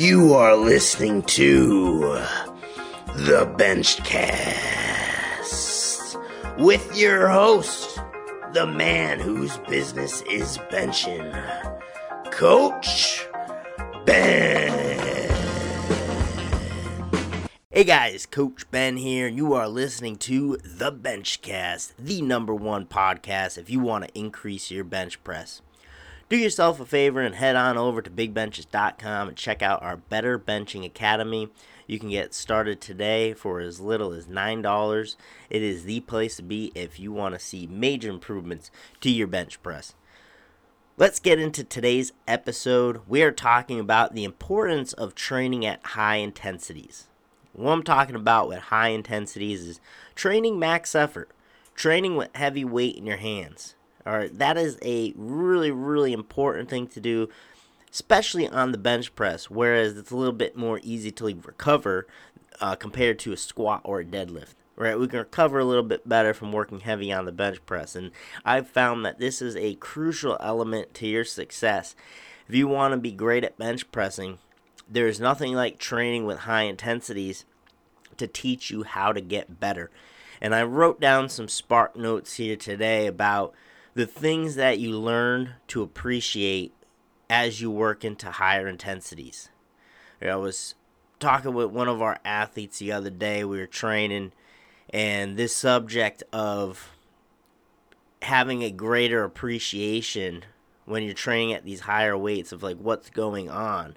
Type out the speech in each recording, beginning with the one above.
You are listening to the Benchcast with your host, the man whose business is benching, Coach Ben. Hey guys, Coach Ben here, you are listening to the Benchcast, the number one podcast if you want to increase your bench press. Do yourself a favor and head on over to bigbenches.com and check out our Better Benching Academy. You can get started today for as little as $9. It is the place to be if you want to see major improvements to your bench press. Let's get into today's episode. We are talking about the importance of training at high intensities. What I'm talking about with high intensities is training max effort, training with heavy weight in your hands. All right, that is a really, really important thing to do, especially on the bench press, whereas it's a little bit more easy to recover uh, compared to a squat or a deadlift. Right, we can recover a little bit better from working heavy on the bench press, and I've found that this is a crucial element to your success. If you want to be great at bench pressing, there is nothing like training with high intensities to teach you how to get better. And I wrote down some spark notes here today about the things that you learn to appreciate as you work into higher intensities. I was talking with one of our athletes the other day. We were training, and this subject of having a greater appreciation when you're training at these higher weights of like what's going on.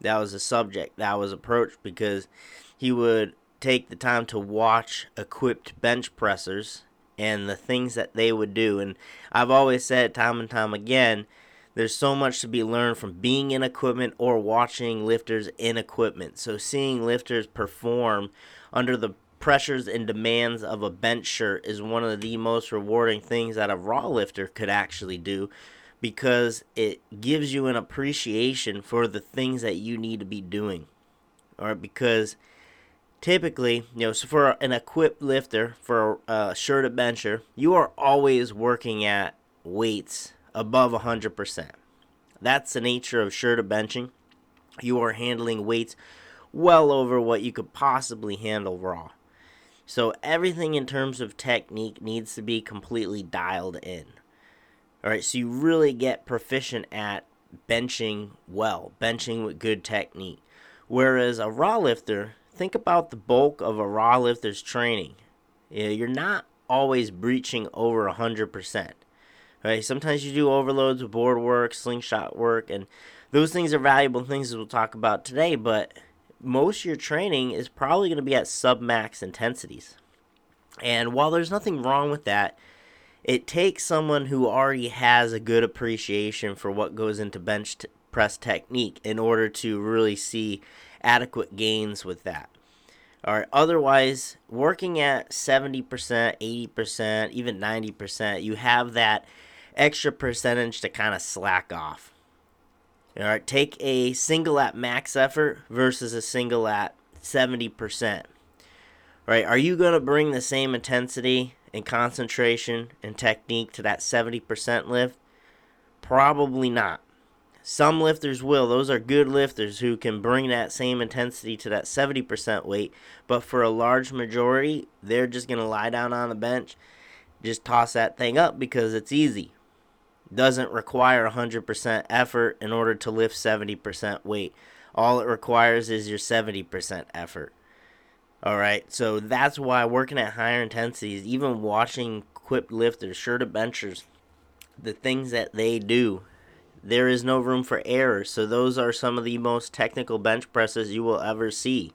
That was a subject that was approached because he would take the time to watch equipped bench pressers and the things that they would do. And I've always said time and time again, there's so much to be learned from being in equipment or watching lifters in equipment. So seeing lifters perform under the pressures and demands of a bench shirt is one of the most rewarding things that a raw lifter could actually do because it gives you an appreciation for the things that you need to be doing. Or because typically, you know, so for an equipped lifter, for a shirted bencher, you are always working at weights above 100%. That's the nature of shirted benching. You are handling weights well over what you could possibly handle raw. So everything in terms of technique needs to be completely dialed in. All right, so you really get proficient at benching well, benching with good technique. Whereas a raw lifter, think about the bulk of a raw lifter's training. You're not always breaching over 100%. Right? Sometimes you do overloads with board work, slingshot work, and those things are valuable things as we'll talk about today, but most of your training is probably going to be at sub-max intensities. And while there's nothing wrong with that, it takes someone who already has a good appreciation for what goes into bench t- press technique in order to really see adequate gains with that. All right, otherwise, working at 70%, 80%, even 90%, you have that extra percentage to kind of slack off. All right, take a single at max effort versus a single at 70%. All right, are you going to bring the same intensity and concentration and technique to that 70% lift? Probably not. Some lifters will. Those are good lifters who can bring that same intensity to that 70% weight. But for a large majority, they're just going to lie down on the bench, just toss that thing up because it's easy. Doesn't require 100% effort in order to lift 70% weight. All it requires is your 70% effort. All right, so that's why working at higher intensities, even watching equipped lifters, shirted benchers, the things that they do there is no room for error. So those are some of the most technical bench presses you will ever see.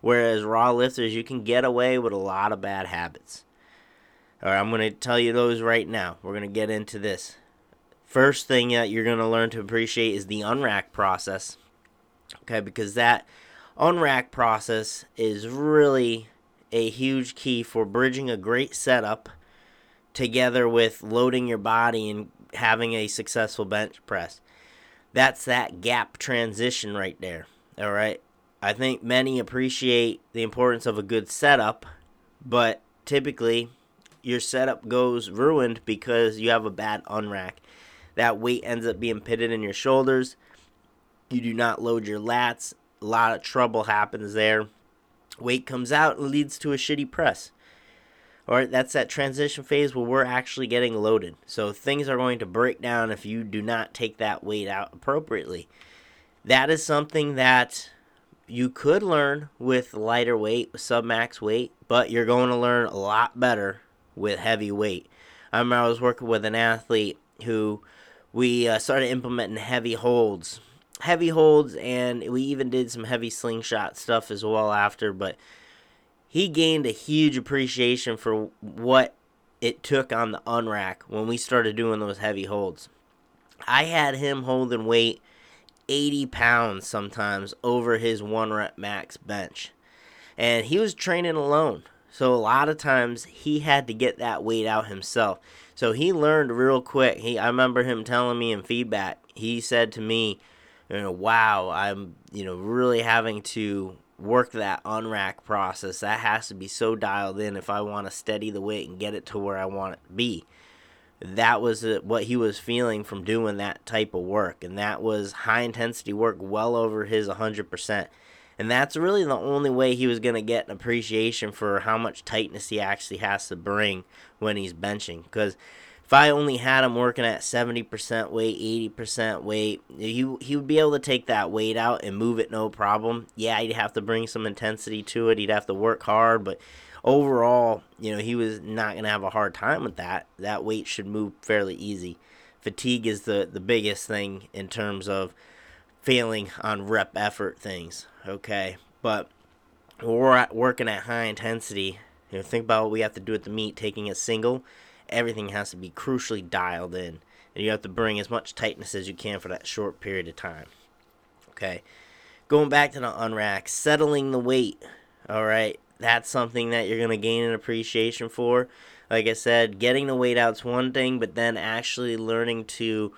Whereas raw lifters, you can get away with a lot of bad habits. All right, I'm going to tell you those right now. We're going to get into this. First thing that you're going to learn to appreciate is the unrack process. Okay, because that unrack process is really a huge key for bridging a great setup together with loading your body and having a successful bench press. That's that gap transition right there. All right. I think many appreciate the importance of a good setup, but typically your setup goes ruined because you have a bad unrack. That weight ends up being pitted in your shoulders. You do not load your lats. A lot of trouble happens there. Weight comes out and leads to a shitty press. Right, that's that transition phase where we're actually getting loaded. So things are going to break down if you do not take that weight out appropriately. That is something that you could learn with lighter weight, with submax weight, but you're going to learn a lot better with heavy weight. I remember I was working with an athlete who we uh, started implementing heavy holds, heavy holds, and we even did some heavy slingshot stuff as well after. But he gained a huge appreciation for what it took on the unrack when we started doing those heavy holds. I had him holding weight 80 pounds sometimes over his one rep max bench. And he was training alone. So a lot of times he had to get that weight out himself. So he learned real quick. He I remember him telling me in feedback. He said to me, you know, wow, I'm, you know, really having to work that unrack process. That has to be so dialed in if I want to steady the weight and get it to where I want it to be that was what he was feeling from doing that type of work and that was high intensity work well over his 100% and that's really the only way he was going to get an appreciation for how much tightness he actually has to bring when he's benching because if I only had him working at 70% weight, 80% weight, he, he would be able to take that weight out and move it no problem. Yeah, he'd have to bring some intensity to it. He'd have to work hard, but overall, you know, he was not going to have a hard time with that. That weight should move fairly easy. Fatigue is the, the biggest thing in terms of failing on rep effort things, okay? But we're at working at high intensity. You know, think about what we have to do at the meet, taking a single. Everything has to be crucially dialed in. And you have to bring as much tightness as you can for that short period of time. Okay. Going back to the unrack, settling the weight. All right that's something that you're going to gain an appreciation for. Like I said, getting the weight out's one thing, but then actually learning to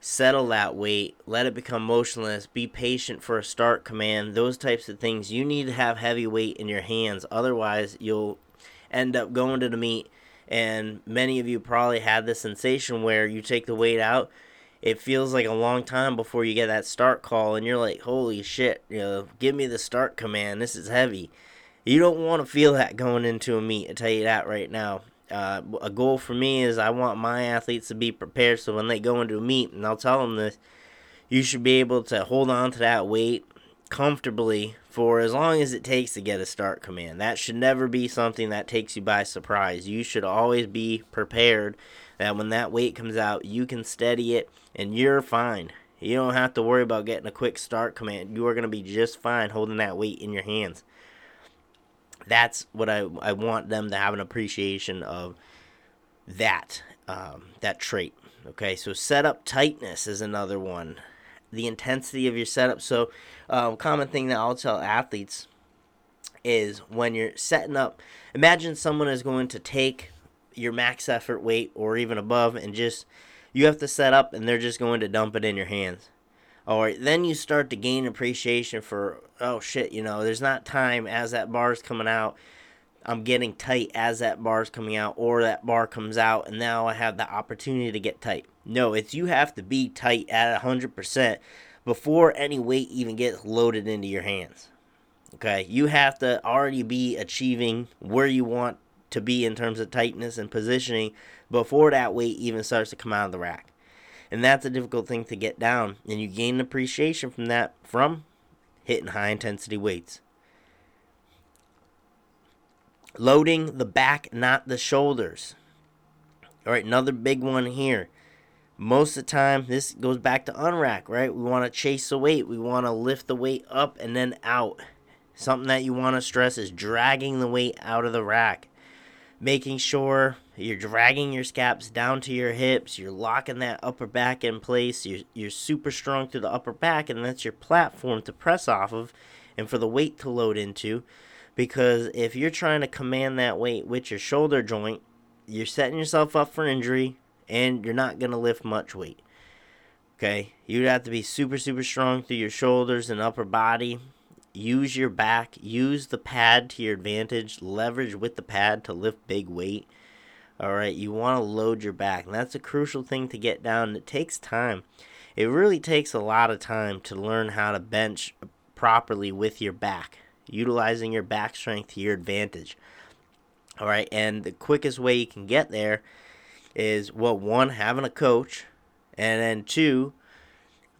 settle that weight, let it become motionless, be patient for a start command, those types of things. You need to have heavy weight in your hands. Otherwise, you'll end up going to the meet. And many of you probably had the sensation where you take the weight out. It feels like a long time before you get that start call, and you're like, holy shit, you know, give me the start command. This is heavy you don't want to feel that going into a meet. I tell you that right now. Uh, a goal for me is I want my athletes to be prepared so when they go into a meet, and I'll tell them this, you should be able to hold on to that weight comfortably for as long as it takes to get a start command. That should never be something that takes you by surprise. You should always be prepared that when that weight comes out, you can steady it and you're fine. You don't have to worry about getting a quick start command. You are going to be just fine holding that weight in your hands that's what I, I want them to have an appreciation of that um, that trait. Okay, so setup tightness is another one. The intensity of your setup. So, um, common thing that I'll tell athletes is when you're setting up. Imagine someone is going to take your max effort weight or even above, and just you have to set up, and they're just going to dump it in your hands. All right, then you start to gain appreciation for oh shit, you know, there's not time as that bar's coming out. I'm getting tight as that bar's coming out, or that bar comes out, and now I have the opportunity to get tight. No, it's you have to be tight at 100% before any weight even gets loaded into your hands. Okay, you have to already be achieving where you want to be in terms of tightness and positioning before that weight even starts to come out of the rack. And that's a difficult thing to get down and you gain an appreciation from that from hitting high intensity weights. Loading the back not the shoulders. All right another big one here most of the time this goes back to unrack right? We want to chase the weight. We want to lift the weight up and then out. Something that you want to stress is dragging the weight out of the rack. Making sure you're dragging your scaps down to your hips, you're locking that upper back in place, you're, you're super strong through the upper back, and that's your platform to press off of and for the weight to load into. Because if you're trying to command that weight with your shoulder joint, you're setting yourself up for injury and you're not going to lift much weight. Okay, you'd have to be super, super strong through your shoulders and upper body use your back, use the pad to your advantage, leverage with the pad to lift big weight. All right, you want to load your back, and that's a crucial thing to get down. It takes time. it really takes a lot of time to learn how to bench properly with your back, utilizing your back strength to your advantage. All right, and the quickest way you can get there is well, one, having a coach, and then two,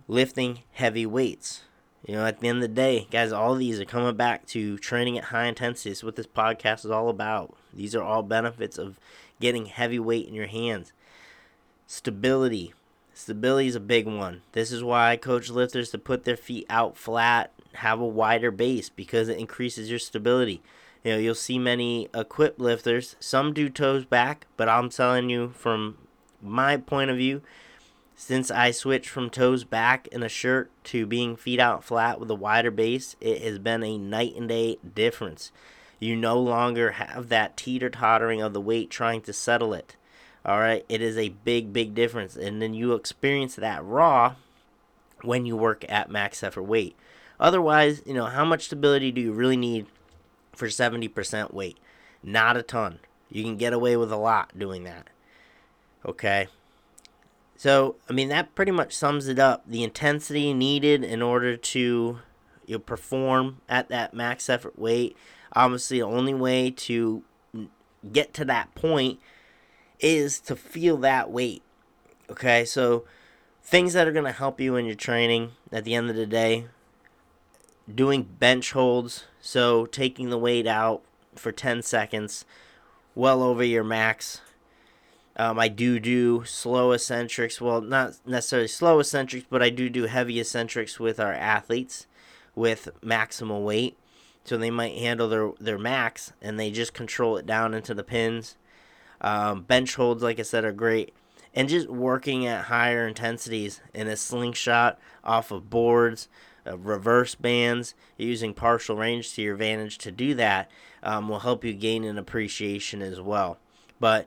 lifting heavy weights. You know, at the end of the day, guys, all these are coming back to training at high intensity. That's what this podcast is all about. These are all benefits of getting heavy weight in your hands. Stability. Stability is a big one. This is why I coach lifters to put their feet out flat, have a wider base because it increases your stability. You know, you'll see many equipped lifters. Some do toes back, but I'm telling you from my point of view, since I switched from toes back in a shirt to being feet out flat with a wider base, it has been a night and day difference. You no longer have that teeter tottering of the weight trying to settle it. All right, it is a big, big difference. And then you experience that raw when you work at max effort weight. Otherwise, you know, how much stability do you really need for 70% weight. Not a ton. You can get away with a lot doing that. Okay. So, I mean, that pretty much sums it up. The intensity needed in order to you know, perform at that max effort weight. Obviously, the only way to get to that point is to feel that weight. Okay, so things that are going to help you in your training at the end of the day doing bench holds, so taking the weight out for 10 seconds, well over your max. Um, I do do slow eccentrics. Well, not necessarily slow eccentrics, but I do do heavy eccentrics with our athletes with maximal weight. So they might handle their, their max and they just control it down into the pins. Um, bench holds, like I said, are great. And just working at higher intensities in a slingshot off of boards, uh, reverse bands, using partial range to your advantage to do that um, will help you gain an appreciation as well. But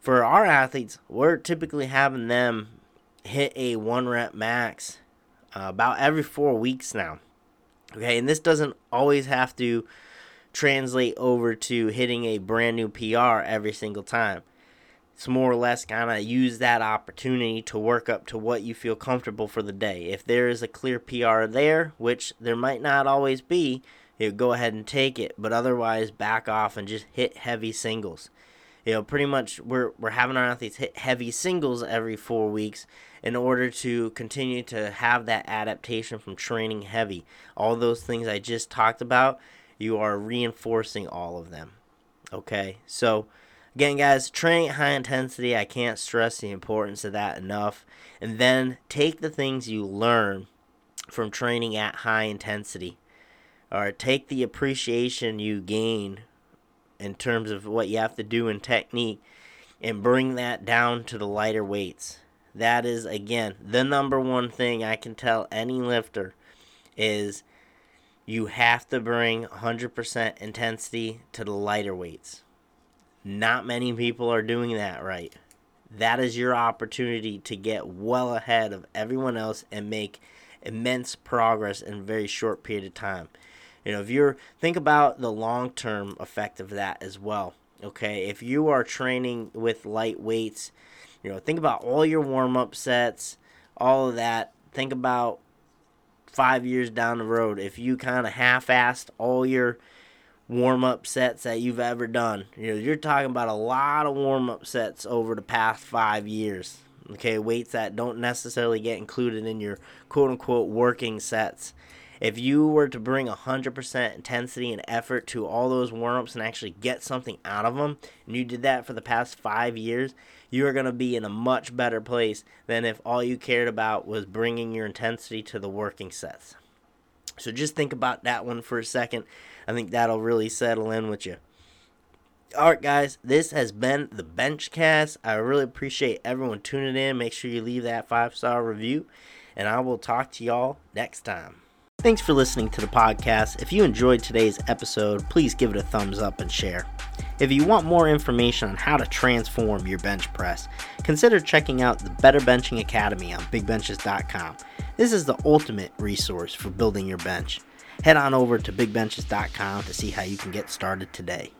for our athletes, we're typically having them hit a one rep max uh, about every four weeks now. Okay, and this doesn't always have to translate over to hitting a brand new PR every single time it's more or less kind of use that opportunity to work up to what you feel comfortable for the day. If there is a clear PR there, which there might not always be, you go ahead and take it. But otherwise, back off and just hit heavy singles. You know, pretty much we're we're having our athletes hit heavy singles every four weeks in order to continue to have that adaptation from training heavy. All those things I just talked about, you are reinforcing all of them. Okay, so Again, guys, training at high intensity, I can't stress the importance of that enough. And then take the things you learn from training at high intensity, or take the appreciation you gain in terms of what you have to do in technique, and bring that down to the lighter weights. That is, again, the number one thing I can tell any lifter is you have to bring 100% intensity to the lighter weights. Not many people are doing that right. That is your opportunity to get well ahead of everyone else and make immense progress in a very short period of time. You know, if you're think about the long-term effect of that as well. Okay, if you are training with light weights, you know, think about all your warm-up sets, all of that. Think about five years down the road. If you kind of half-assed all your warm up sets that you've ever done. You know, you're talking about a lot of warm up sets over the past five years. Okay, weights that don't necessarily get included in your quote unquote working sets. If you were to bring 100% intensity and effort to all those warm ups and actually get something out of them, and you did that for the past five years, you are going to be in a much better place than if all you cared about was bringing your intensity to the working sets. So just think about that one for a second. I think that'll really settle in with you. All right, guys, this has been the Benchcast. I really appreciate everyone tuning in. Make sure you leave that five star review, and I will talk to y'all next time. Thanks for listening to the podcast. If you enjoyed today's episode, please give it a thumbs up and share. If you want more information on how to transform your bench press, consider checking out the Better Benching Academy on bigbenches.com. This is the ultimate resource for building your bench. Head on over to bigbenches.com to see how you can get started today.